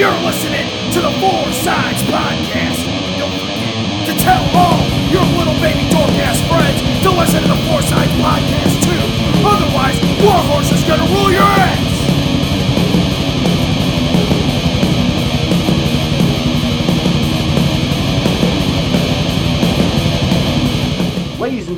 You're listening to the Four Sides Podcast. Don't forget to tell all your little baby dork ass friends to listen to the Four Sides Podcast too. Otherwise, Warhorse is gonna rule your ass.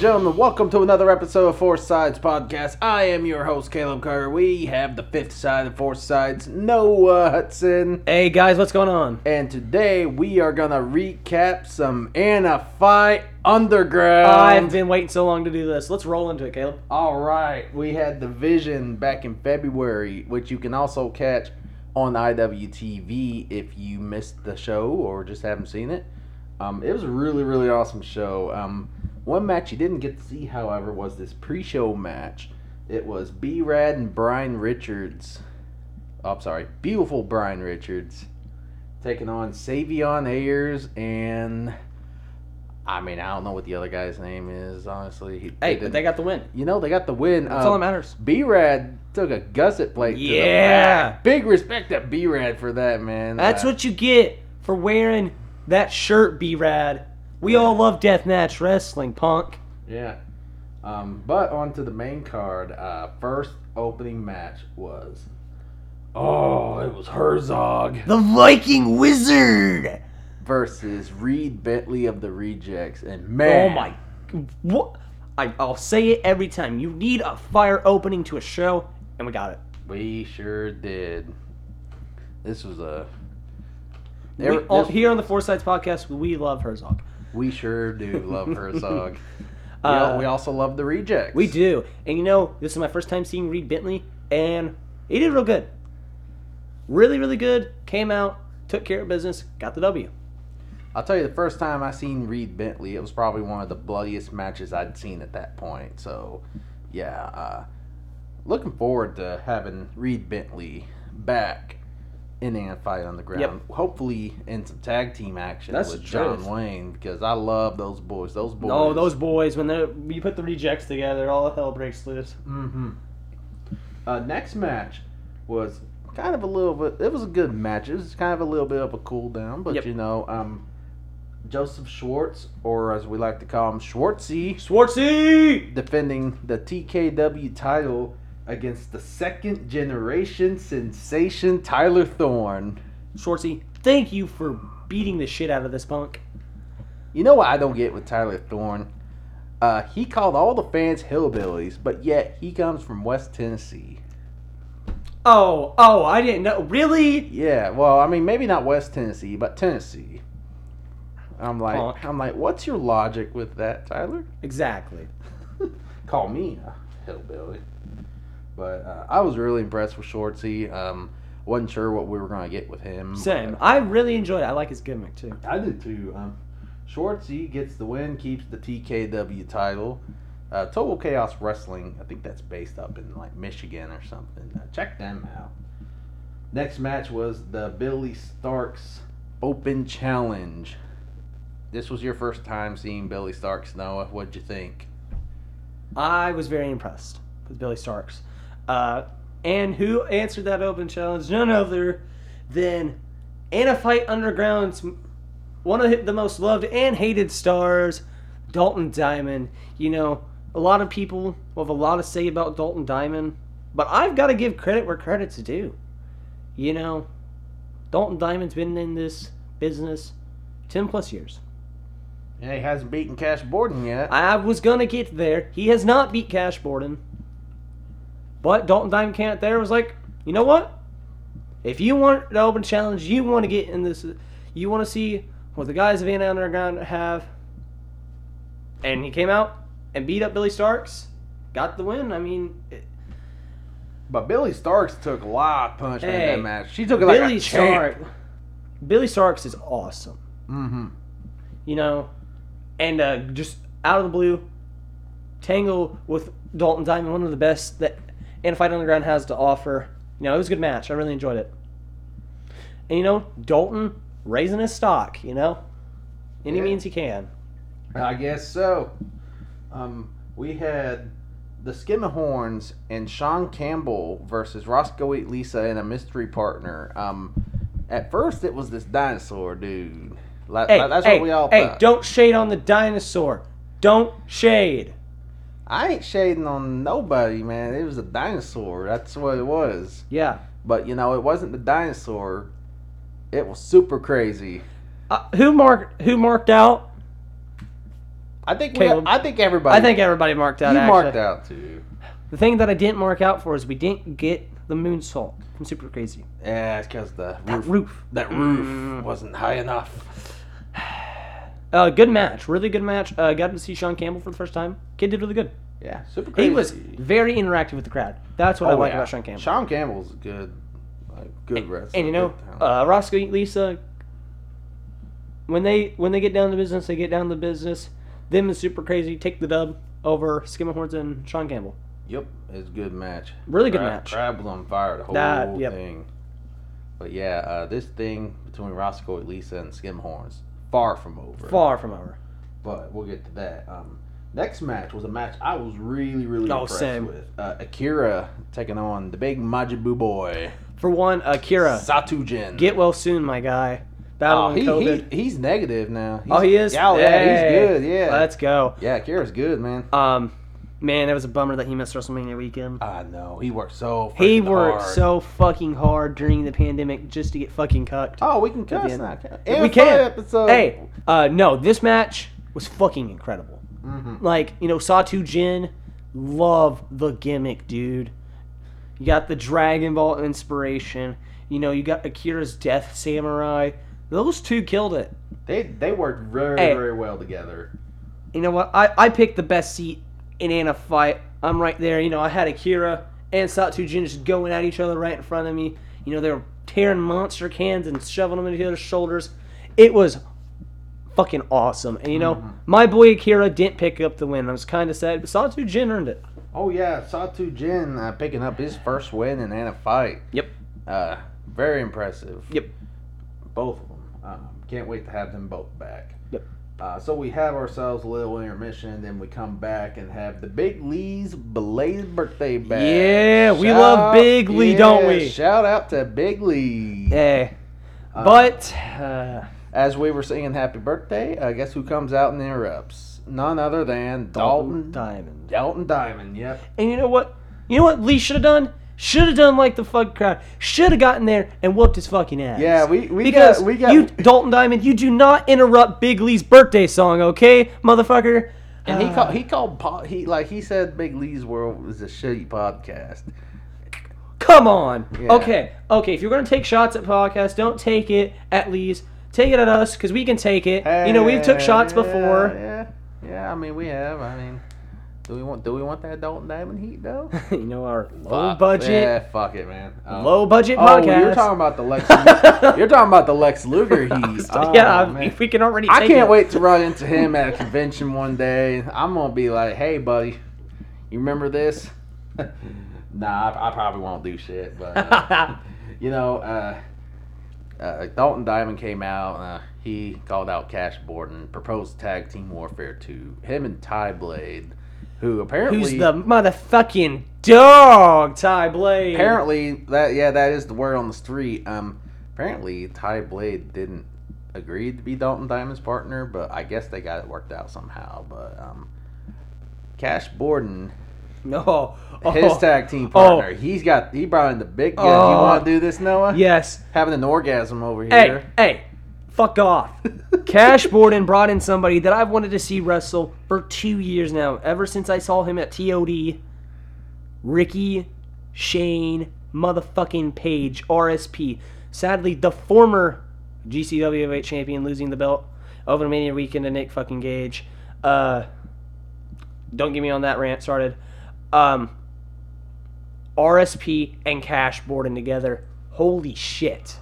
Gentlemen, welcome to another episode of Four Sides Podcast. I am your host, Caleb Carter. We have the fifth side of Four Sides, Noah Hudson. Hey guys, what's going on? And today we are going to recap some Anna Fight Underground. I've been waiting so long to do this. Let's roll into it, Caleb. All right, we had the Vision back in February, which you can also catch on IWTV if you missed the show or just haven't seen it. Um, it was a really, really awesome show. Um, one match you didn't get to see, however, was this pre-show match. It was B Rad and Brian Richards. Oh, I'm sorry, beautiful Brian Richards taking on Savion Ayers and. I mean, I don't know what the other guy's name is, honestly. He, Hey, didn't- but they got the win. you know, they got the win. That's all that matters. B Rad took a gusset plate. Yeah. Big respect to B Rad for that, man. That's Uh, what you get for wearing that shirt, B Rad. We all love deathmatch wrestling, punk. Yeah. Um, but on to the main card. Uh, first opening match was. Oh, it was Herzog The Viking Wizard. versus Reed Bentley of the Rejects. And man. Oh my. What? I, I'll say it every time. You need a fire opening to a show, and we got it. We sure did. This was a. We, all, this- here on the Four Sides Podcast, we love Herzog. We sure do love Herzog. we, Uh, we also love the Rejects. We do. And you know, this is my first time seeing Reed Bentley, and he did real good. Really, really good. Came out, took care of business, got the W. I'll tell you, the first time I seen Reed Bentley, it was probably one of the bloodiest matches I'd seen at that point. So, yeah, uh, looking forward to having Reed Bentley back in a fight on the ground. Yep. Hopefully, in some tag team action That's with John. Wayne because I love those boys. Those boys. Oh, those boys, when they you put the rejects together, all hell breaks loose. Mm-hmm. Uh, next match was kind of a little bit. It was a good match. It was kind of a little bit of a cool down, but Yep. you know, um, Joseph Schwartz, or as we like to call him, Schwartzy, Schwartzy, defending the TKW title against the second generation sensation Tyler Thorne. Schwartzy, thank you for beating the shit out of this punk. You know what I don't get with Tyler Thorne? Uh, he called all the fans hillbillies, but yet he comes from West Tennessee. Oh, oh, I didn't know. Really? Yeah, well, I mean, maybe not West Tennessee, but Tennessee. I'm like. I'm like, what's your logic with that, Tyler? Exactly. Call me a hillbilly. But uh, I was really impressed with Schwartzy. Um, wasn't sure what we were gonna get with him. Same. I really enjoyed it. I like his gimmick too. I did too. Um, Schwartzy gets the win, keeps the TKW title. Uh, Total Chaos Wrestling, I think that's based up in like Michigan or something. Uh, check them out. Next match was the Billy Starks Open Challenge. This was your first time seeing Billy Starks, Noah. What'd you think? I was very impressed with Billy Starks. Uh, and who answered that open challenge? None other than Anna Fight Underground's one of the most loved and hated stars, Dalton Diamond. You know, a lot of people have a lot to say about Dalton Diamond, but I've got to give credit where credit's due. You know, Dalton Diamond's been in this business 10 plus years. Yeah, he hasn't beaten Cash Borden yet. I was gonna get there. He has not beat Cash Borden. But Dalton Diamond came there was like, you know what? If you want an open challenge, you want to get in this, you want to see what the guys of Anna Underground have. And he came out and beat up Billy Starks, got the win. I mean, it- But Billy Starks took a lot of punishment in that match. She took it like Billy a champ. Stark, Billy Starks is awesome. Mm-hmm. you know, and uh, just out of the blue, tangle with Dalton Diamond, one of the best that Anna Fight Underground has to offer. You know, it was a good match. I really enjoyed it. And you know, Dalton raising his stock. You know, any Yeah. means he can. I guess so. Um, we had the Skimmerhorns and Sean Campbell versus Roscoe Eat Lisa and a mystery partner. Um, At first, it was this dinosaur dude. Like, Hey, like, that's hey, what we all hey, thought. don't shade on the dinosaur. Don't shade. I ain't shading on nobody, man. It was a dinosaur. That's what it was. Yeah. But you know, it wasn't the dinosaur. It was super crazy. Uh, who marked who marked out? I think we, Caleb. I think everybody. I think everybody marked out. you actually. marked out too. The thing that I didn't mark out for is we didn't get the moonsault from Super Crazy. Yeah, it's because the That roof, roof. that roof Mm. wasn't high enough. Uh, good match, really good match. Uh, got to see Sean Campbell for the first time. Kid did really good. Yeah, super crazy. He was very interactive with the crowd. That's what I Oh, like yeah. about Sean Campbell. Sean Campbell's good, like, good wrestler. and you know, uh, Roscoe Lisa, when they when they get down to business, they get down to business. Them and Super Crazy take the dub over Skimmerhorns and Sean Campbell. Yep, it's a good match. Really good Crab, match. Crab was on fire the whole That- yep. thing. But yeah, uh, this thing between Roscoe, Lisa, and Skimhorns far from over. Far from over. But we'll get to that. Um, next match was a match I was really, really Oh, impressed same. with. Uh, Akira taking on the big Majibu boy For one, Akira, Satu Jin. get well soon, my guy. oh, he, COVID. he, he's negative now. He's, oh, he is. Yeah, yeah, he's good. Yeah, Let's go. yeah, Akira's good, man. Um, man, that was a bummer that he missed WrestleMania weekend. I know he worked so. He worked hard. so fucking hard during the pandemic just to get fucking cucked. Oh, we can cuss now. we can. Episode. Hey, uh, no, this match was fucking incredible. Mhm. Like, you know, Satu Jin, love the gimmick, dude. You got the Dragon Ball inspiration. You know, you got Akira's Death Samurai. Those two killed it. They they worked very Hey. very well together. You know what? I, I picked the best seat in in a fight. I'm right there. You know, I had Akira and Satu Jin just going at each other right in front of me. You know, they were tearing monster cans and shoving them into each other's shoulders. It was fucking awesome. And you know, my boy Akira didn't pick up the win. I was kind of sad, but Satu Jin earned it. Oh yeah, Satu Jin uh, picking up his first win in a fight. Yep. Uh, very impressive. Yep. Both of them. Um, can't wait to have them both back. Uh, so we have ourselves a little intermission, then we come back and have the Big Lee's belated birthday bash. Yeah, we love Big Lee, don't we? Shout out to Big Lee. Eh. Uh, But uh, As we were singing happy birthday, uh, guess who comes out and interrupts? None other than Dalton. Diamond. Dalton Diamond, yep. And you know what? You know what Lee should have done? Should have done like the fuck crowd. Should have gotten there and whooped his fucking ass. Yeah, we- we because got- we got- you Dalton Diamond, you do not interrupt Big Lee's birthday song, okay, motherfucker. And he Ah. called he called po- he like he said Big Lee's World was a shitty podcast. Come on. Yeah. Okay, okay. If you're gonna take shots at podcasts, don't take it at Lee's. Take it at us because we can take it. you know, we've took shots Yeah, before. Yeah, yeah. I mean, we have. I mean, do we want do we want that Dalton Diamond heat though? you know, our low Fuck. budget, Yeah, fuck it, man. Um, low budget Oh, podcast. you're talking about the Lex. you're talking about the Lex Luger heat. Oh, yeah, man. if we can already. I can't it. wait to run into him at a convention one day. I'm gonna be like, "Hey, buddy, you remember this?" nah, I, I probably won't do shit, but uh, you know, uh, uh, Dalton Diamond came out. Uh, he called out Cash Borden, proposed tag team warfare to him and Ty Blade, who apparently Who's the motherfucking dog, Ty Blade? apparently that yeah that is the word on the street. Um, apparently Ty Blade didn't agree to be Dalton Diamond's partner, but I guess they got it worked out somehow. But um, Cash Borden, No. Oh, his tag team Oh. partner, he's got he brought in the big you Oh. want to do this, Noah? Yes. Having an orgasm over here. Hey, here. hey, fuck off. Cash Borden brought in somebody that I've wanted to see wrestle for two years now, ever since I saw him at TOD. Ricky Shane motherfucking Page, RSP. Sadly, the former GCW champion losing the belt over the Mania weekend to Nick fucking Gage. Uh, don't get me on that rant started. Um, RSP and Cash Borden together. Holy shit.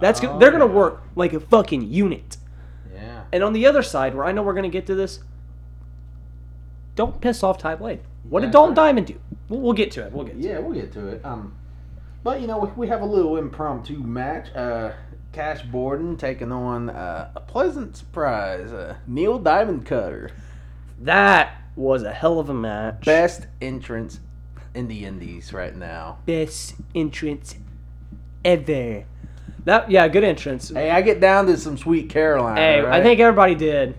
That's Oh, they're gonna yeah. work like a fucking unit. Yeah. And on the other side, where I know we're gonna get to this, don't piss off Ty Blade. What did Dalton right. Diamond do? We'll, we'll get to it. We'll get to it. Yeah, we'll get to it. Um, but you know, we, we have a little impromptu match. Uh, Cash Borden taking on uh, a pleasant surprise, uh, Neil Diamond Cutter, That was a hell of a match. best entrance in the Indies right now. Best entrance ever. That yeah, good entrance. Hey, I get down to some Sweet Caroline. Hey, all I think everybody did.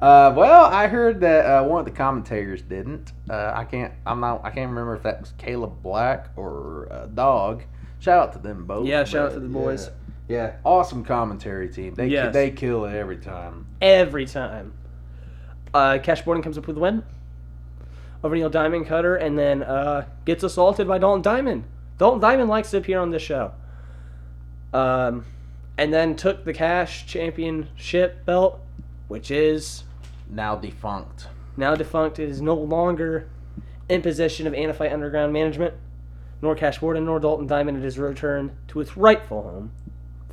Uh, well, I heard that uh, one of the commentators didn't. Uh, I can't. I'm not. I can't remember if that was Caleb Black or uh, Dog. Shout out to them both. Yeah, shout out to the boys. Yeah, yeah, awesome commentary team. They Yes. they kill it every time. Every time. Uh, Cash Borden comes up with the win over Neil Diamond Cutter and then uh, gets assaulted by Dalton Diamond. Dalton Diamond likes to appear on this show. Um, and then took the Cash Championship belt, which is Now defunct. now defunct. It is no longer in possession of Anna Fight Underground management, nor Cash Borden nor Dalton Diamond. It is returned to its rightful home,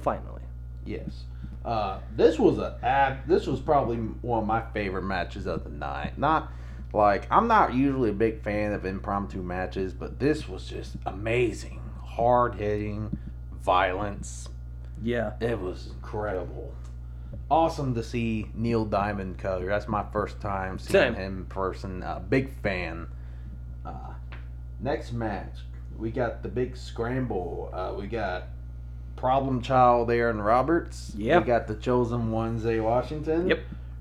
finally. Yes. Uh, this was a ab- this was probably one of my favorite matches of the night. Not like I'm not usually a big fan of impromptu matches, but this was just amazing. Hard hitting, violence. Yeah. It was incredible. Awesome to see Neil Diamond Cutter. That's my first time seeing Same. him in person. Uh, big fan. Uh, next match, we got the big scramble. Uh, we got Problem Child there Aaron Roberts. Yeah. We got the Chosen One Zay Washington. Yep.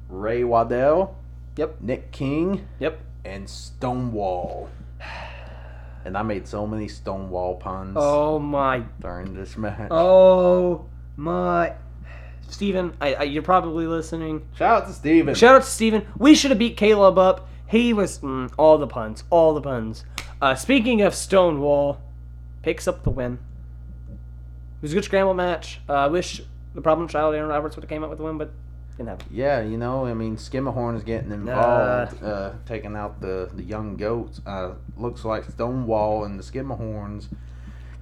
Ray Waddell. Yep. Nick King. Yep. And Stonewall. And I made so many Stonewall puns Oh my during this match. Oh my, Steven, I, I, you're probably listening. Shout out to Steven. Shout out to Steven. We should have beat Caleb up. He was mm, all the puns, all the puns. Uh, speaking of Stonewall, picks up the win. It was a good scramble match. Uh, I wish the problem child Aaron Roberts would have came out with the win, but didn't happen. Yeah, you know, I mean, Skimmerhorn is getting involved, uh, taking out the, the young goats. Uh, looks like Stonewall and the Skimmerhorns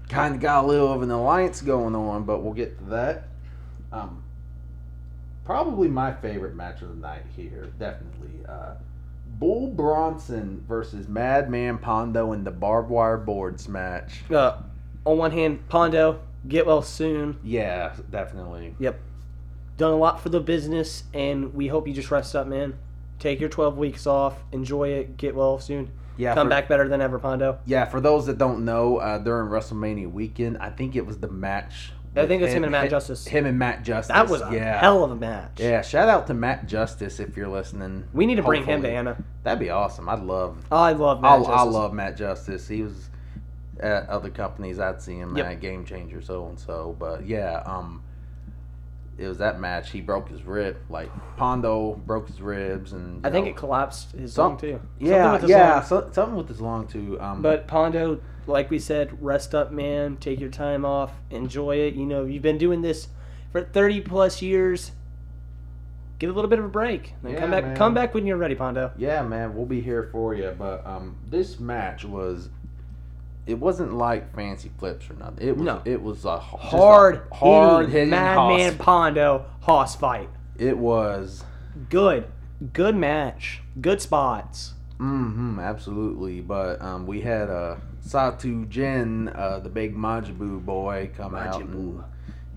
kind of got a little of an alliance going on, but we'll get to that. Um, probably my favorite match of the night here, definitely. Uh, Bull Bronson versus Madman Pondo in the barbed wire boards match. Uh, on one hand, Pondo, get well soon. Yeah, definitely. Yep. Done a lot for the business, and we hope you just rest up, man. Take your 12 weeks off, enjoy it, get well soon. Yeah, Come for- back better than ever, Pondo. Yeah, for those that don't know, uh, during WrestleMania weekend, I think it was the match. I think it's him and Matt him- Justice. Him and Matt Justice. That was a yeah. hell of a match. Yeah, shout out to Matt Justice if you're listening. We need to bring him to Anna. That'd be awesome. I'd love. Oh, I love Matt I, Justice. I love Matt Justice. He was at other companies. I'd see him Yep. at Game Changer, so and so. But yeah, um, it was that match. He broke his rib. Like Pondo broke his ribs, and I think it collapsed his some- lung too. Yeah, Something yeah, so, something with his lung too. Um, But Pondo, like we said, rest up, man. Take your time off. Enjoy it. You know, you've been doing this for 30 plus years. Get a little bit of a break. Then come back. man. Come back when you're ready, Pondo. Yeah, man, we'll be here for you. But um, this match was, it wasn't like fancy flips or nothing. It was, No. it was a h- just a Hard, hard hitting, Madman. Pondo Hoss fight. It was, Good, good match. Good spots. mm-hmm, absolutely. But um, we had uh, Satu Jin, uh, the big Majibu boy, come out and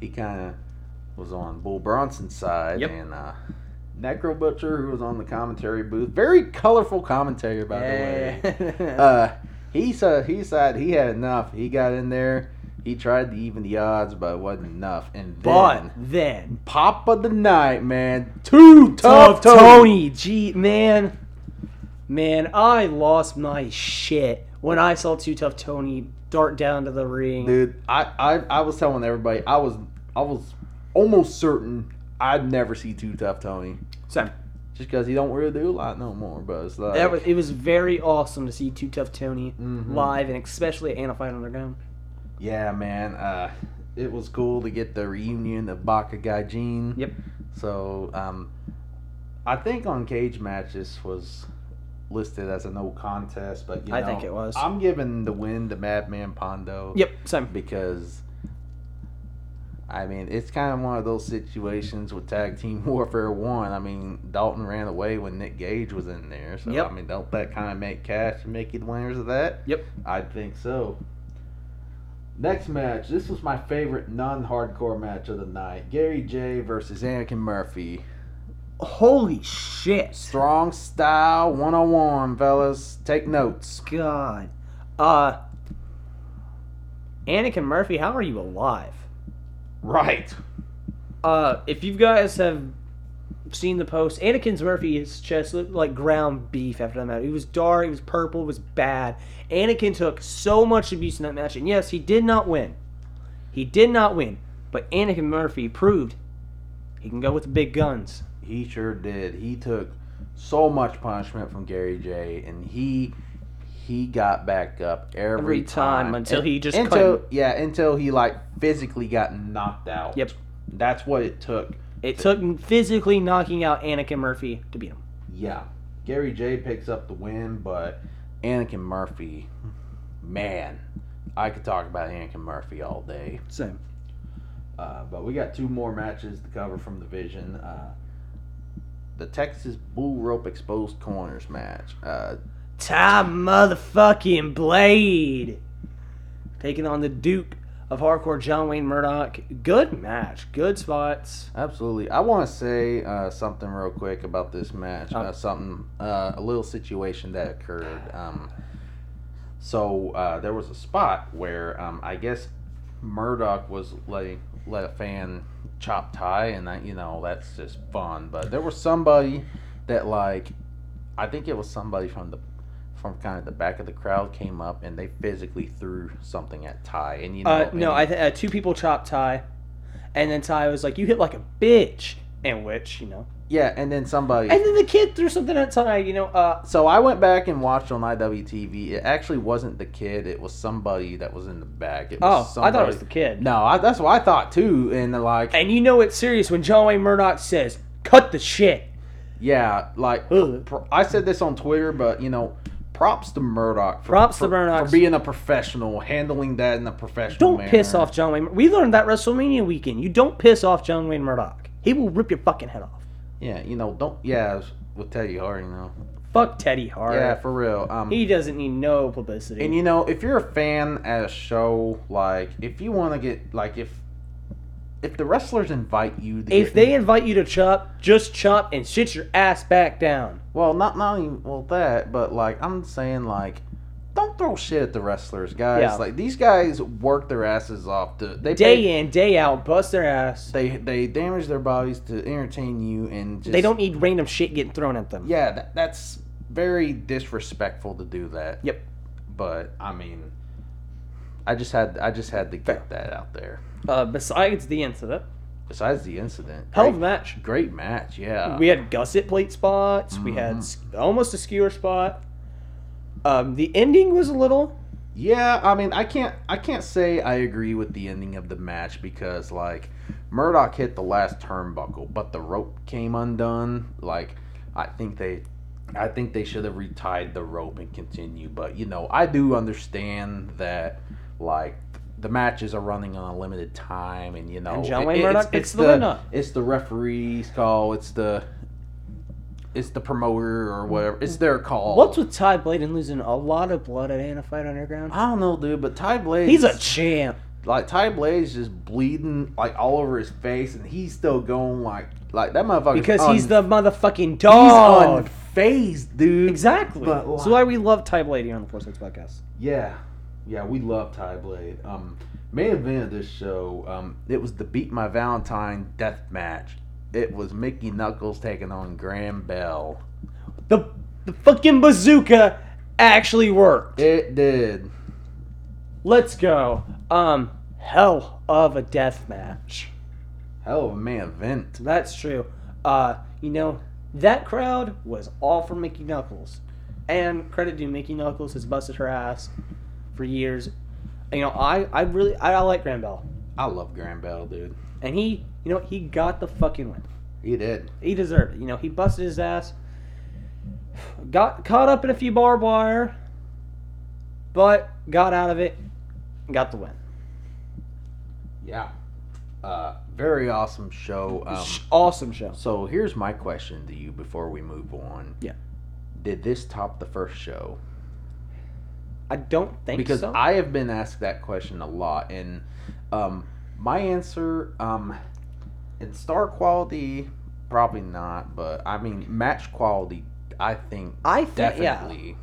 he kind of was on Bull Bronson's side Yep. and. Uh, Necro Butcher, who was on the commentary booth, very colorful commentary, by the way. uh, he said he said he had enough. He got in there. He tried to even the odds, but it wasn't enough. And then but then pop of the night, man, too Tough tough, Tony. Gee, man. Man, I lost my shit when I saw Too Tough Tony dart down to the ring. dude. I, I I was telling everybody I was I was almost certain I'd never see too tough Tony, So, just because he don't really do a lot no more. But it's like that was, it was very awesome to see Too Tough Tony Mhm. live and especially at Anna Fight Underground. yeah, man. Uh, it was cool to get the reunion of Baka Guy Gaijin. Yep. So, um, I think on cage match this was listed as a no contest, but you I think it was. I'm giving the win to Madman Pondo. Yep, same. Because, I mean, it's kind of one of those situations with Tag Team Warfare One. I mean, Dalton ran away when Nick Gage was in there, so Yep. I mean, don't that kind of make cash and make you the winners of that? Yep. I think so. Next match. This was my favorite non-hardcore match of the night. Gary Jay versus Anakin Murphy. Holy shit. Strong style 101, fellas. Take notes. God. Uh Anakin Murphy, how are you alive? Right. Uh, if you guys have seen the post, Anakin Murphy's chest looked like ground beef after that match. It was dark, it was purple, it was bad. Anakin took so much abuse in that match, and yes, he did not win. He did not win, but Anakin Murphy proved he can go with the big guns. He sure did. He took so much punishment from Gary Jay, and he he got back up every, Every time until he just until couldn't. yeah until he like physically got knocked out. Yep. That's what it took. It took physically knocking out Anakin Murphy to beat him. Yeah. Gary Jay picks up the win, but Anakin Murphy, man, I could talk about Anakin Murphy all day. Same. Uh, but we got two more matches to cover from the Vision. Uh, the Texas Bull Rope Exposed Corners match. Uh, Ty motherfucking Blade taking on the Duke of Hardcore, John Wayne Murdoch. Good match, good spots. absolutely. I want to say uh, something real quick about this match. Oh. Uh, something, uh, a little situation that occurred. Um, so uh, there was a spot where um, I guess Murdoch was letting let a fan chop tie, and that you know that's just fun. But there was somebody that like, I think it was somebody from the from kind of the back of the crowd came up and they physically threw something at Ty, and you know, Uh, no, and- I th- uh, two people chopped Ty, and then Ty was like, "You hit like a bitch," and which you know, yeah, and then somebody. and then the kid threw something at Ty. You know, uh, So I went back and watched on IWTV. It actually wasn't the kid; it was somebody that was in the back. It oh, was I thought it was the kid. No, I, that's what I thought too. And like, And you know it's serious when John Wayne Murdoch says, "Cut the shit." yeah, like Ugh. I said this on Twitter, but you know, props to Murdoch. For, Props to for, Murdoch. for being a professional, handling that in a professional. Don't manner. piss off John Wayne. We learned that WrestleMania weekend. You don't piss off John Wayne Murdoch. He will rip your fucking head off. Yeah, you know, don't. Yeah, with Teddy Hart, you know. Fuck Teddy Hart. Yeah, for real. Um, he doesn't need no publicity. And you know, if you're a fan at a show, like if you want to get like if if the wrestlers invite you, to if they invite you to chop, just chop and sit your ass back down. well, not not even well that, but like I'm saying, like don't throw shit at the wrestlers, guys. Yeah. Like these guys work their asses off to they Day pay- in, day out, bust their ass. they they damage their bodies to entertain you and just They don't need random shit getting thrown at them. Yeah, that, that's very disrespectful to do that. Yep. But I mean, I just had I just had to get that out there. Uh, besides the incident, Besides the incident, hell of a match. great match. Yeah, We had gusset plate spots. We had Mhm. almost a skewer spot. Um, the ending was a little. yeah. I mean, I can't I can't say I agree with the ending of the match because like Murdoch hit the last turnbuckle, but the rope came undone. Like I think they. I think they should have retied the rope and continue, but you know, I do understand that like the matches are running on a limited time, and you know, And John Wayne it's- Murdoch it's picks the up. It's the referee's call. It's the it's the promoter or whatever. It's their call. What's with Ty Bladen losing a lot of blood at Anna Fight Underground? I don't know, dude, but Ty Blade. He's a champ. like Ty Blade just bleeding like all over his face, and he's still going like like that motherfucker. Because he's the motherfucking he's dog. unfazed, dude. exactly. But That's why we love Ty Blade here on the Four Sides Podcast. Yeah, yeah, we love Ty Blade. Um, main event of this show, um, it was the Beat My Valentine death match. It was Mickey Knuckles taking on Graham Bell. The the fucking bazooka actually worked. It did. Let's go. Um, hell of a death match. Hell of a main event. That's true. Uh, you know, that crowd was all for Mickey Knuckles. And credit to Mickey Knuckles has busted her ass for years. You know, I, I really I, I like Graham Bell. I love Graham Bell, dude. And he you know, he got the fucking win. He did. He deserved it. You know, he busted his ass. Got caught up in a few barbed wire, but got out of it, got the win. Yeah. Uh, very awesome show. Um, awesome show. so here's my question to you before we move on. Yeah. Did this top the first show? I don't think because so. I have been asked that question a lot, and um, my answer, um, in star quality, probably not, but I mean match quality, I think I think yeah. definitely,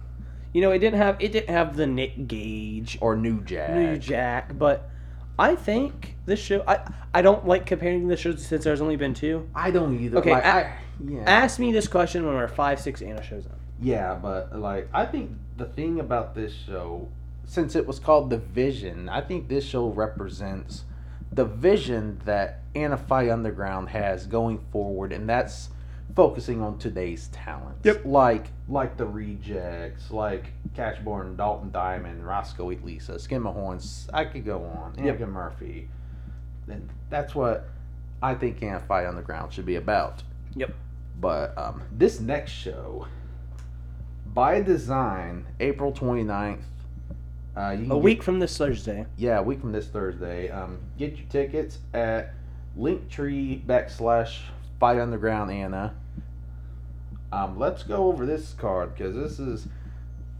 You know, it didn't have it didn't have the Nick Gage or New Jack. New Jack, but I think this show. I I don't like comparing the shows since there's only been two. I don't either. Okay, like, a- I, yeah. Ask me this question when we're five, six Anna shows in. Yeah, but like I think the thing about this show, since it was called the Vision, I think this show represents the vision that Anna Fight Underground has going forward, and that's focusing on today's talents. Yep. Like like the Rejects, like Cash Borden, Dalton Diamond, Roscoe Lisa, Skimmerhorns. I could go on. Yep. Anakin Murphy. And that's what I think Anna Fight Underground should be about. Yep. But um, this next show, by design, April 29th. Uh, you A get- week from this Thursday. yeah, a week from this Thursday. Um, get your tickets at Linktree backslash Fight Underground Anna. Um, let's go over this card because this is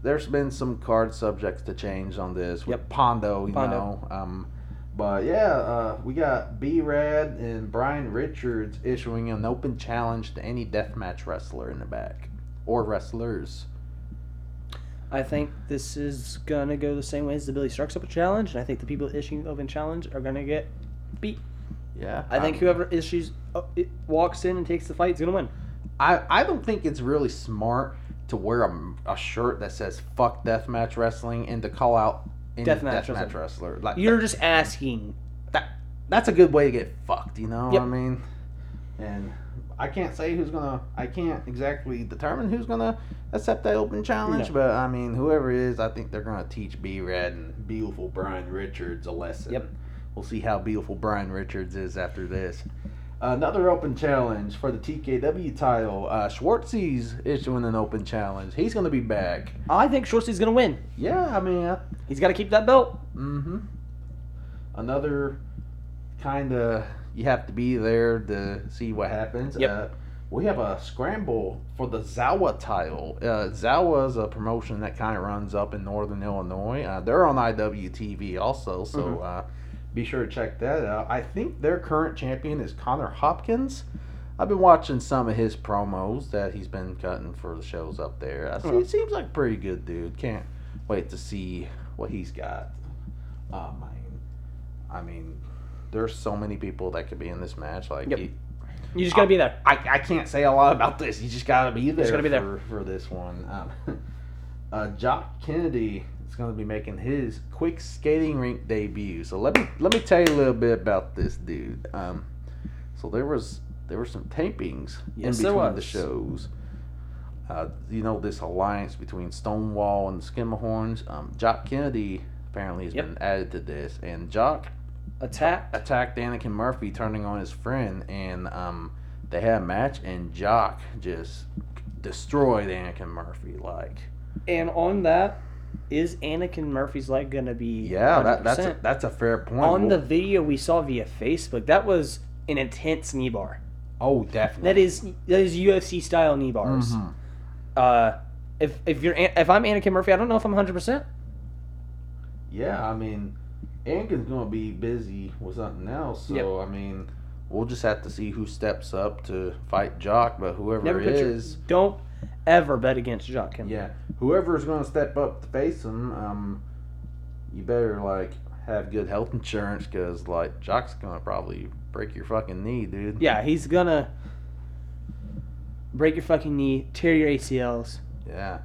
there's been some card subjects to change on this with Yep. Pondo, you Pondo. know. Um, but yeah, uh, we got B Rad and Brian Richards issuing an open challenge to any deathmatch wrestler in the back or wrestlers. I think this is gonna go the same way as the Billy Starks Open Challenge, and I think the people issuing the Open Challenge are gonna get beat. Yeah, I think um, whoever issues uh, it walks in and takes the fight is gonna win. I, I don't think it's really smart to wear a, a shirt that says "fuck deathmatch wrestling" and to call out any Deathmatch wrestler. Like You're just asking. that, that's a good way to get fucked. You know Yep. what I mean? And I can't say who's gonna. I can't exactly determine who's gonna accept that open challenge. No. But I mean, whoever it is, I think they're gonna teach B Rad and beautiful Brian Richards a lesson. Yep. We'll see how beautiful Brian Richards is after this. Another open challenge for the TKW title. Uh, Schwartzy's issuing an open challenge. He's going to be back. I think Schwartzy's gonna win. Yeah, I mean, uh, He's got to keep that belt. mm-hmm. Another kind of you have to be there to see what happens. Yep. Uh, we have a scramble for the Zawa title. Uh, Zawa is a promotion that kind of runs up in Northern Illinois. Uh, they're on IWTV also, so Mhm. uh, be sure to check that out. I think their current champion is Connor Hopkins. I've been watching some of his promos that he's been cutting for the shows up there. I see. He seems like a pretty good dude. Can't wait to see what he's got. Um, I I mean, there's so many people that could be in this match. Like, Yep. you- You just gotta be there. I, I can't say a lot about this. You just gotta be there. gotta be there. for, for this one. Um, uh, Jock Kennedy is going to be making his quick skating rink debut. So let me let me tell you a little bit about this dude. Um, so there was there were some tapings Yes, in there between the shows. Uh, you know this alliance between Stonewall and the Skimmerhorns. Um, Jock Kennedy apparently has Yep. been added to this, and Jock Attack. attacked Anakin Murphy, turning on his friend, and um, they had a match, and Jock just destroyed Anakin Murphy. Like, And on that, is Anakin Murphy's leg gonna be? yeah, that, that's a, that's a fair point. on the video we saw via Facebook. That was an intense knee bar. oh, definitely. That is that is UFC style knee bars. Mhm. Uh, if if you're if I'm Anakin Murphy, I don't know if I'm 100. percent Yeah, I mean, Anakin's gonna be busy with something else, so I mean, we'll just have to see who steps up to fight Jock. But whoever Never it put your, is, don't ever bet against Jock Kim. yeah, whoever's gonna step up to face him, um, you better like have good health insurance because like Jock's gonna probably break your fucking knee, dude. Yeah, he's gonna break your fucking knee, tear your ACLs. Yeah.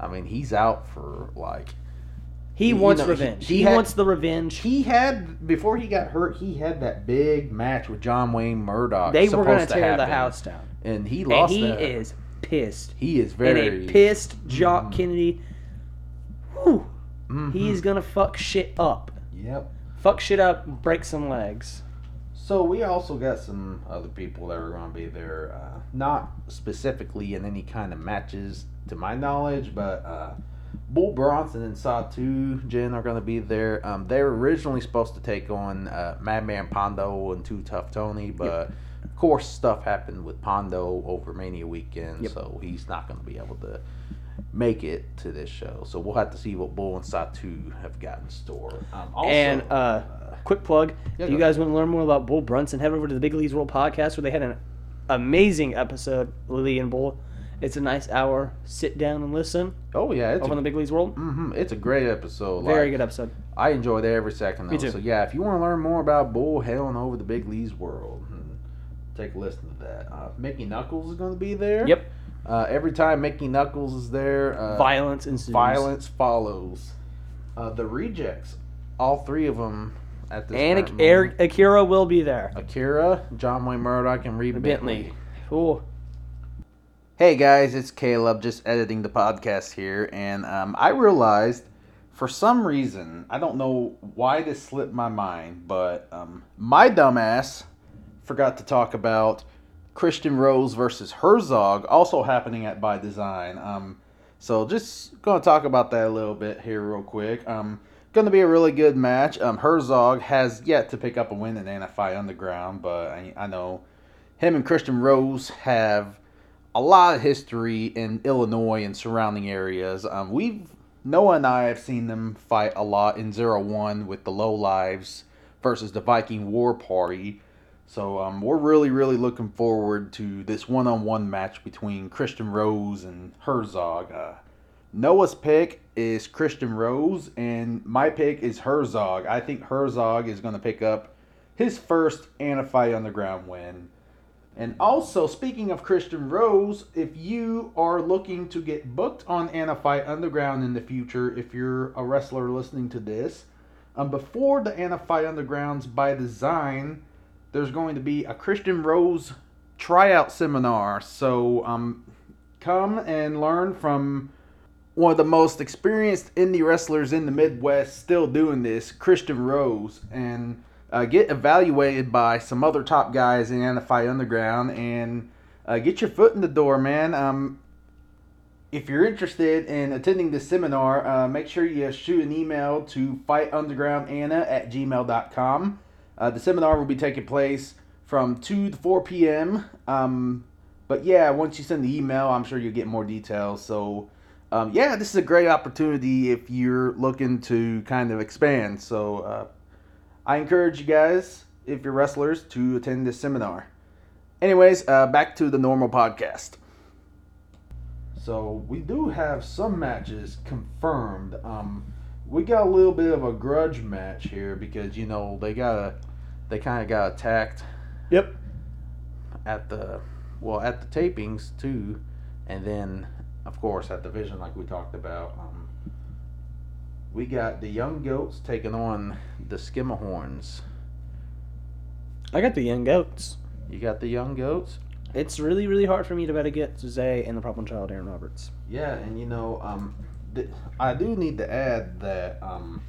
I mean, he's out for like He You wants know, revenge. he He, had- wants the revenge. he had before he got hurt. He had that big match with John Wayne Murdoch. they were supposed to tear the house down, and he and lost. he that. is pissed. He is and very a pissed Jock Mhm. Kennedy. Whew, Mhm. he's gonna fuck shit up. Yep. Fuck shit up, break some legs. So we also got some other people that are going to be there, uh, not specifically in any kind of matches, to my knowledge, but uh, Bull Bronson and Satu Jin are going to be there. Um, they were originally supposed to take on uh, Madman Pondo and Too Tough Tony, but of course stuff happened with Pondo over Mania weekend, Yep. so he's not going to be able to make it to this show. So we'll have to see what Bull and Satu have got in store. Um, also, and uh, quick plug: Yeah, if you go. guys want to learn more about Bull Bronson, head over to the Big Lee's World podcast where they had an amazing episode, Lily and Bull, It's a nice hour. Sit down and listen. Oh yeah, it's Over a, in the Big Lee's World. Mm-hmm, it's a great episode. Very like, good episode. I enjoyed every second. Though. Me too. So yeah, if you want to learn more about Bull, head on over the Big Lee's World. Take a listen to that. Uh, Mickey Knuckles is going to be there. Yep. Uh, every time Mickey Knuckles is there, uh, Violence ensues. violence follows. Uh, the rejects, all three of them at this And Ak- Akira will be there. Akira, John Wayne Murdoch, and Reed Bentley. Ooh. Hey guys, it's Caleb just editing the podcast here, and um, I realized for some reason, I don't know why this slipped my mind, but um, my dumbass forgot to talk about Christian Rose versus Herzog, also happening at By Design. Um, so just gonna talk about that a little bit here, real quick. Um, gonna be a really good match. Um, Herzog has yet to pick up a win in NFI Underground, but I, I know him and Christian Rose have a lot of history in Illinois and surrounding areas. Um, we've Noah and I have seen them fight a lot in Zero One with the Low Lives versus the Viking War Party. So um, we're really, really looking forward to this one-on-one match between Christian Rose and Herzog. Uh, Noah's pick is Christian Rose, and my pick is Herzog. I think Herzog is going to pick up his first Anna Fight Underground win. And also, speaking of Christian Rose, if you are looking to get booked on Anna Fight Underground in the future, if you're a wrestler listening to this, um, before the Anna Fight Undergrounds by design, there's going to be a Christian Rose tryout seminar. So um, come and learn from one of the most experienced indie wrestlers in the Midwest still doing this, Christian Rose, and uh, get evaluated by some other top guys in NFI Underground and uh, get your foot in the door, man. Um, if you're interested in attending this seminar, uh, make sure you shoot an email to fightundergroundanna at gmail.com. Uh, the seminar will be taking place from 2 to 4 p.m. Um, but yeah, once you send the email, I'm sure you'll get more details. So, um, yeah, this is a great opportunity if you're looking to kind of expand. So, uh, I encourage you guys, if you're wrestlers, to attend this seminar. Anyways, uh, back to the normal podcast. So we do have some matches confirmed. Um, we got a little bit of a grudge match here because you know they got a, they kind of got attacked Yep. at the well at the tapings too, and then of course at the vision like we talked about. Um, we got the young goats taking on the skimmerhorns. I got the young goats. You got the young goats. It's really, really hard for me to bet against Jose and the problem child Aaron Roberts. Yeah, and you know, um, th- I do need to add that um,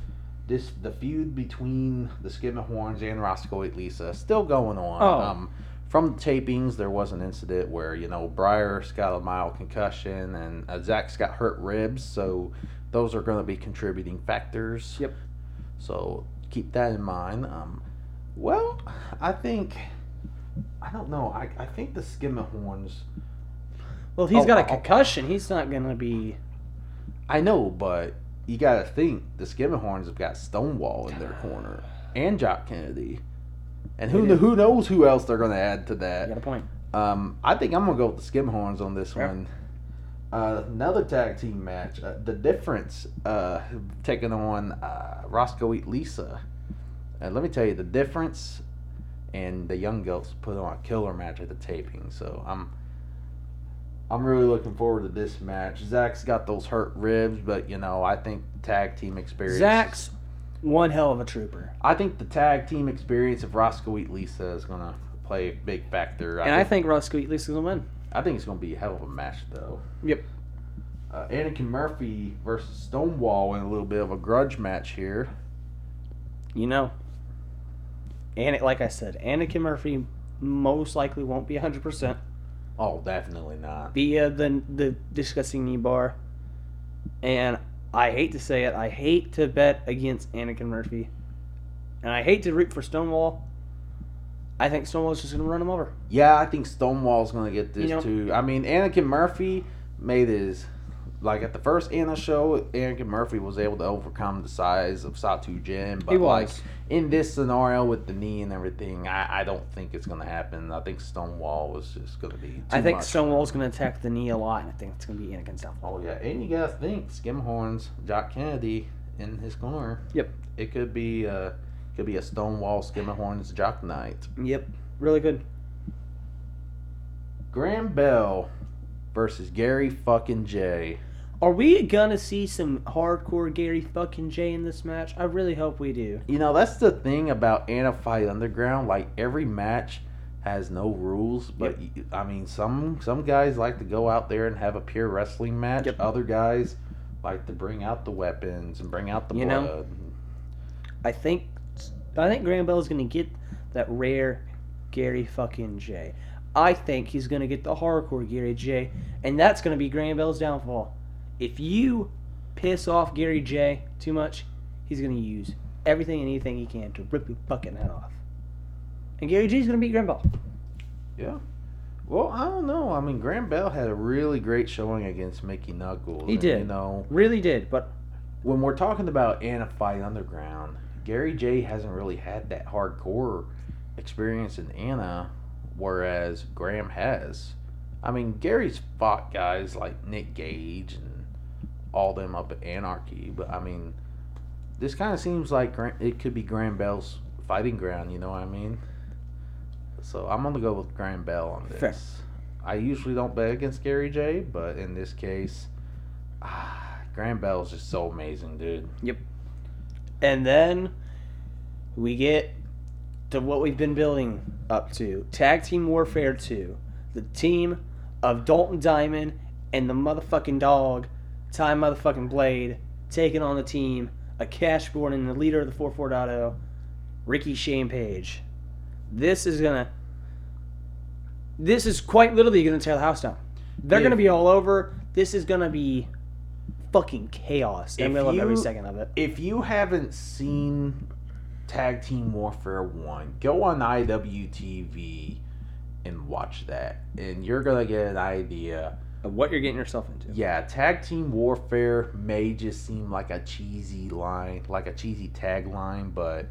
this the feud between the Skimmerhorns and Roscoe and Lisa is still going on. Oh. Um, from the tapings, there was an incident where you know Briar's got a mild concussion and uh, Zach's got hurt ribs, so those are going to be contributing factors. Yep. So keep that in mind. Um, well, I think I don't know. I, I think the Skimmerhorns. Well, if he's Oh, got a oh, oh. concussion, he's not gonna be. I know, but you got to think the Skimmerhorns have got Stonewall in their corner and Jock Kennedy, and who kn- who knows who else they're going to add to You that. got a point. Um, I think I'm gonna go with the Skimmerhorns on this Fair. one. Uh, another tag team match, uh, the difference, uh, taking on uh, Roscoe Eat Lisa. And let me tell you, the difference and the Young Goats put on a killer match at the taping. So I'm, I'm really looking forward to this match. Zach's got those hurt ribs, but you know I think tag team experience. Zach's one hell of a trooper, I think the tag team experience of Roscoe Eat Lisa is gonna play a big factor. and I think Roscoe at least is gonna win. I think it's going to be a hell of a match, though. Yep. Uh, Anakin Murphy versus Stonewall in a little bit of a grudge match here. You know. And it, like I said, Anakin Murphy most likely won't be 100% Oh, definitely not. via the the disgusting knee bar. And I hate to say it, I hate to bet against Anakin Murphy. And I hate to root for Stonewall. I think Stonewall's just going to run him over. Yeah, I think Stonewall's going to get this You know- too. I mean, Anakin Murphy made his like at the first Anna show, Anakin Murphy was able to overcome the size of Satu Jin, but He like in this scenario with the knee and everything, I, I don't think it's gonna happen. I think Stonewall was just gonna be. Too I think much. Stonewall's going to attack the knee a lot, and I think it's going to be Anakin's downfall. Oh yeah, and you gotta think Skimhorns, Jock Kennedy in his corner. Yep. It could be uh could be a Stonewall Skimmerhorns Jock night. Yep. Really good. Graham Bell versus Gary fucking J. Are we to see some hardcore Gary fucking Jay in this match? I really hope we do. You know, that's the thing about Anna Fight Underground. Like every match has no rules, but I mean, some some guys like to go out there and have a pure wrestling match. Yep. Other guys like to bring out the weapons and bring out the You know, blood. I think I think Graham Bell is to get that rare Gary fucking Jay. I think he's to get the hardcore Gary Jay, and that's to be Graham Bell's downfall. If you piss off Gary Jay too much, he's going to use everything and anything he can to rip your fucking head off. And Gary Jay's going to beat Graham Bell. Yeah. Well, I don't know. I mean, Graham Bell had a really great showing against Mickey Knuckles. He and, did. You know, Really did, but when we're talking about Anna Fight Underground, Gary Jay hasn't really had that hardcore experience in Anna, whereas Graham has. I mean, Gary's fought guys like Nick Gage and all them up at Anarchy, but I mean, this kind of seems like it could be Graham Bell's fighting ground. You know what I mean? So I'm gonna go with Graham Bell on this. Fair. I usually don't bet against Gary Jay, but in this case, ah, Graham Bell is just so amazing, dude. Yep. And then we get to what we've been building up to Tag Team Warfare 2. The team of Dalton Diamond and the motherfucking dog, Ty motherfucking Blade, taking on the team of Cash Borden and the leader of the 44.0, Ricky Shane Page. This is gonna. This is quite literally gonna tear the house down. They're gonna be all over. This is gonna be fucking chaos. I'm gonna love every second of it. If you haven't seen Tag Team Warfare 1, go on IWTV and watch that. And you're to get an idea. What you're getting yourself into. Yeah, Tag Team Warfare may just seem like a cheesy line, like a cheesy tagline, but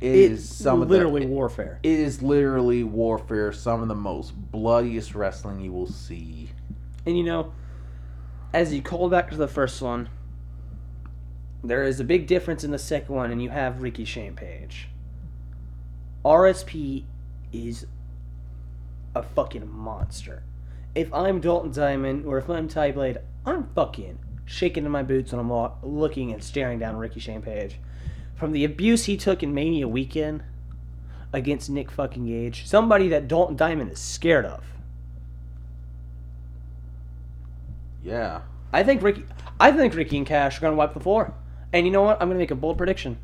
it is It's some literally of the, warfare. It is literally warfare, some of the most bloodiest wrestling you will see. And you know, as you call back to the first one, there is a big difference in the second one, and you have Ricky Shane Page. RSP is a fucking monster. If I'm Dalton Diamond or if I'm Ty Blade, I'm fucking shaking in my boots when I'm looking and staring down Ricky Shane Page. From the abuse he took in Mania weekend against Nick fucking Gage, somebody that Dalton Diamond is scared of. Yeah. I think Ricky, I think Ricky and Cash are gonna wipe the floor. And you know what? I'm gonna make a bold prediction.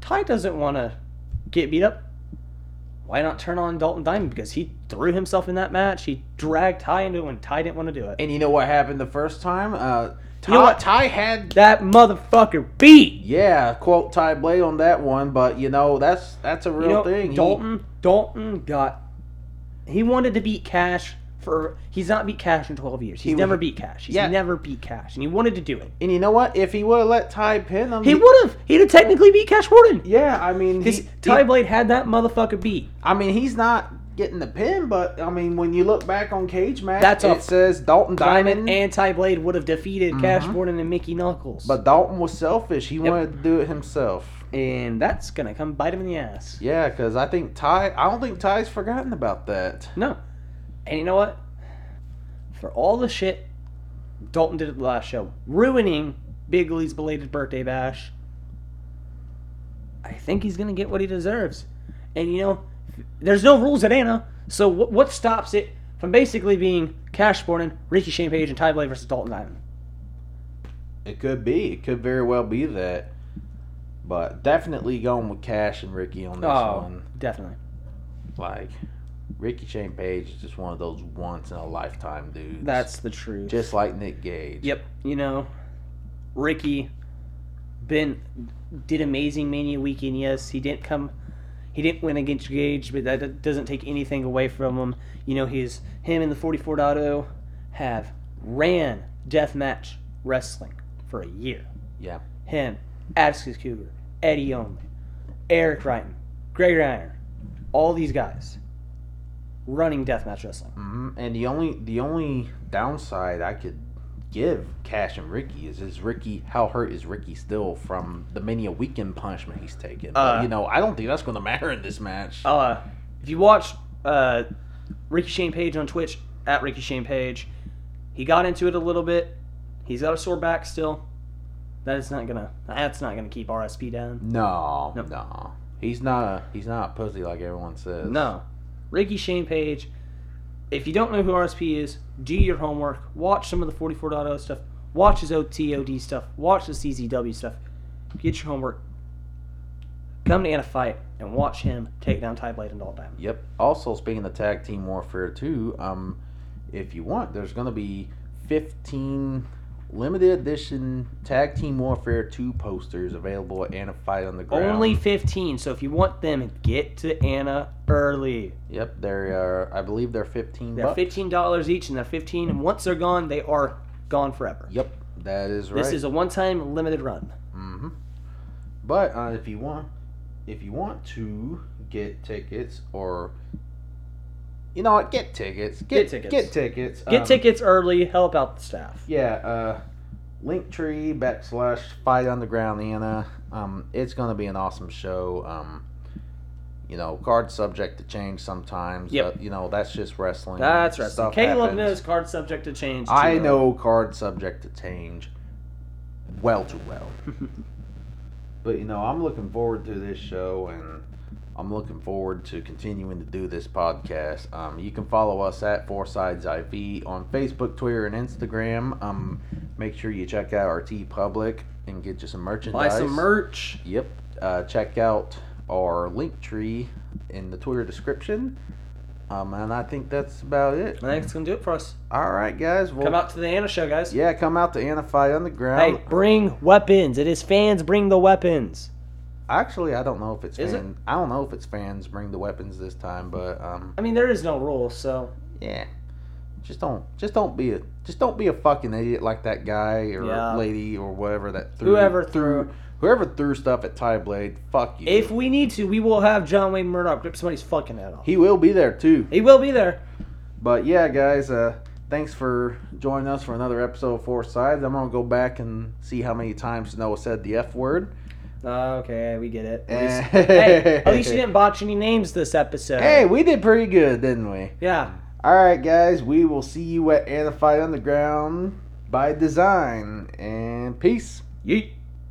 Ty doesn't want to get beat up. Why not turn on Dalton Diamond? Because he threw himself in that match. He dragged Ty into it when Ty didn't want to do it. And you know what happened the first time? Uh, Ty, You know what? Ty had That motherfucker beat. Yeah, quote Ty Blade on that one, but you know that's that's a real You know, thing. He- Dalton, Dalton got. He wanted to beat Cash for. He's not beat Cash in 12 years. He's He- never beat Cash. He's Yeah. never beat Cash, and he wanted to do it. and you know what? If he would have let Ty pin him, He would have. He'd have technically beat Cash Borden. Yeah, I mean, he, Ty he- Blade had that motherfucker beat. I mean, he's not getting the pin, but I mean, when you look back on Cage match, That's it a- says Dalton Diamond, Diamond and Ty Blade would have defeated Cash mm-hmm. Borden and Mickey Knuckles. but Dalton was selfish. He wanted to do it himself. and that's gonna come bite him in the ass. Yeah, because I think Ty, I don't think Ty's forgotten about that. No. And you know what? For all the shit Dalton did at the last show, ruining Big Lee's belated birthday bash, I think he's gonna get what he deserves. And you know, there's no rules at Anna, so what, what stops it from basically being Cash Borden, Ricky Shane Page, and Ty Blade versus Dalton Diamond? It could be. It could very well be that. But definitely going with Cash and Ricky on this Oh, one. definitely. Like, Ricky Shane Page is just one of those once in a lifetime dudes. That's the truth. just like Nick Gage. Yep, you know, Ricky been did amazing Mania weekend. Yes, he didn't come, he didn't win against Gage, but that doesn't take anything away from him. You know, he's him and the 44.0 have ran deathmatch wrestling for a year. Yeah. Him, Atticus Cogar, Eddy Only, Eric Wrighton, Greg Iron, all these guys running deathmatch wrestling. hmm And the only the only downside I could give Cash and Ricky is is Ricky how hurt is Ricky still from the Mania weekend punishment he's taken? Uh, you know, I don't think that's going to matter in this match. Uh, if you watch uh, Ricky Shane Page on Twitch at Ricky Shane Page, he got into it a little bit. He's got a sore back still. That is not gonna. That's not gonna keep RSP down. no, Nope. no, he's not a he's not a pussy like everyone says. No, Ricky Shane Page. If you don't know who RSP is, do your homework. Watch some of the 44.0 stuff. Watch his OTOD stuff. Watch the CZW stuff. Get your homework. Come to Anna Fight and watch him take down Ty Blade and all time. Yep. Also, speaking of tag team warfare too, um, if you want, there's going to be 15 limited edition tag team warfare two posters available at Anna Fight Underground. Only 15. So if you want them, get to Anna early. Yep, they're uh, I believe they're 15 They're bucks. fifteen dollars each, and they're fifteen. And once they're gone, they are gone forever. Yep, that is right. This is a one-time limited run. Mm-hmm. But uh, if you want, if you want to get tickets or, you know what, get tickets. Get, tickets. Get tickets. Get um, tickets early. Help out the staff. Yeah, uh, Linktree backslash Fight Underground Anna. Um, it's gonna be an awesome show. Um, you know, card subject to change sometimes. Yep. but, you know, that's just wrestling. That's right. Stuff Caleb happens. knows card subject to change. too I know card subject to change well too well. but you know, I'm looking forward to this show and I'm looking forward to continuing to do this podcast. Um, you can follow us at Four Sides IV on Facebook, Twitter, and Instagram. Um, make sure you check out our TeePublic and get you some merchandise. Buy some merch. Yep. Uh, check out our link tree in the Twitter description. Um, and I think that's about it. I think it's gonna do it for us. All right, guys. Well, Come out to the Anna show, guys. yeah, come out to Anna Fight Underground. Hey, bring weapons. It is fans. Bring the weapons. Actually, I don't know if it's Is it? I don't know if it's fans bring the weapons this time, but um, I mean, there is no rule, so yeah, just don't, just don't be a, just don't be a fucking idiot like that guy or Yeah. lady or whatever that threw, Whoever threw- whoever threw stuff at Ty Blade. Fuck you. if we need to, we will have John Wayne Murdoch rip somebody's fucking head off. he will be there too. He will be there. But yeah, guys, uh, thanks for joining us for another episode of Four Sides. I'm gonna go back and see how many times Noah said the F word. Uh, okay, we get it. At least, hey, at least you didn't botch any names this episode. Hey, we did pretty good, didn't we? Yeah. All right, guys, we will see you at Anna Fight Underground by design, and peace. Yeet.